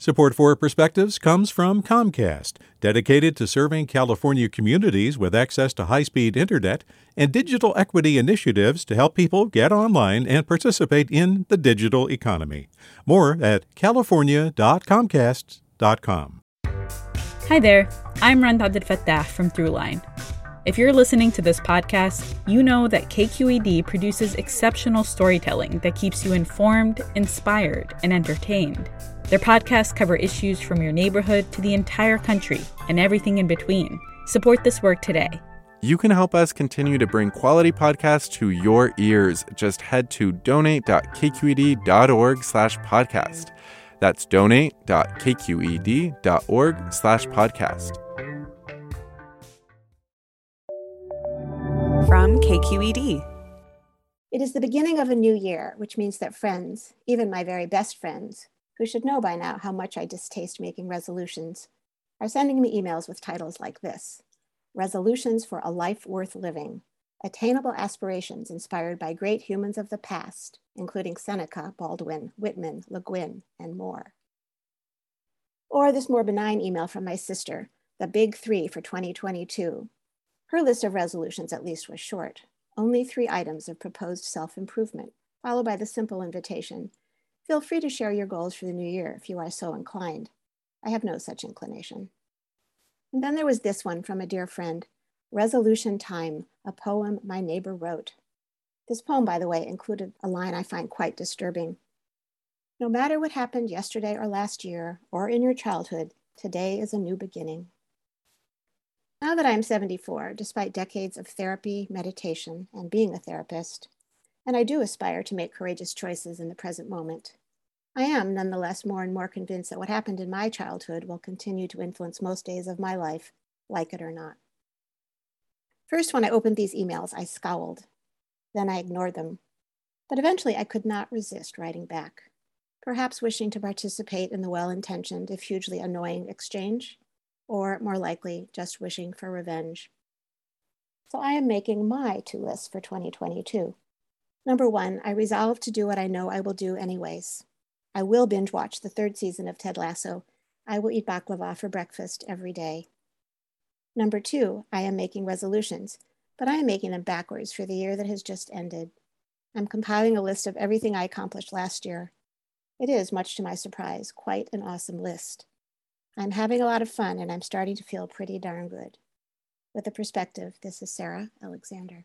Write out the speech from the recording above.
Support for Perspectives comes from Comcast, dedicated to serving California communities with access to high speed internet and digital equity initiatives to help people get online and participate in the digital economy. More at california.comcast.com. Hi there, I'm Rund Abdelfatah from Throughline. If you're listening to this podcast, you know that KQED produces exceptional storytelling that keeps you informed, inspired, and entertained. Their podcasts cover issues from your neighborhood to the entire country and everything in between. Support this work today. You can help us continue to bring quality podcasts to your ears. Just head to donate.kqed.org slash podcast. That's donate.kqed.org slash podcast. From KQED. It is the beginning of a new year, which means that friends, even my very best friends, who should know by now how much I distaste making resolutions, are sending me emails with titles like this Resolutions for a Life Worth Living Attainable Aspirations Inspired by Great Humans of the Past, including Seneca, Baldwin, Whitman, Le Guin, and more. Or this more benign email from my sister, the big three for 2022. Her list of resolutions, at least, was short only three items of proposed self improvement, followed by the simple invitation Feel free to share your goals for the new year if you are so inclined. I have no such inclination. And then there was this one from a dear friend Resolution Time, a poem my neighbor wrote. This poem, by the way, included a line I find quite disturbing. No matter what happened yesterday or last year or in your childhood, today is a new beginning. Now that I'm 74, despite decades of therapy, meditation, and being a therapist, and I do aspire to make courageous choices in the present moment. I am nonetheless more and more convinced that what happened in my childhood will continue to influence most days of my life, like it or not. First, when I opened these emails, I scowled. Then I ignored them. But eventually, I could not resist writing back, perhaps wishing to participate in the well intentioned, if hugely annoying, exchange, or more likely, just wishing for revenge. So I am making my two lists for 2022. Number one, I resolve to do what I know I will do anyways. I will binge watch the third season of Ted Lasso. I will eat baklava for breakfast every day. Number two, I am making resolutions, but I am making them backwards for the year that has just ended. I'm compiling a list of everything I accomplished last year. It is, much to my surprise, quite an awesome list. I'm having a lot of fun and I'm starting to feel pretty darn good. With a perspective, this is Sara Alexander.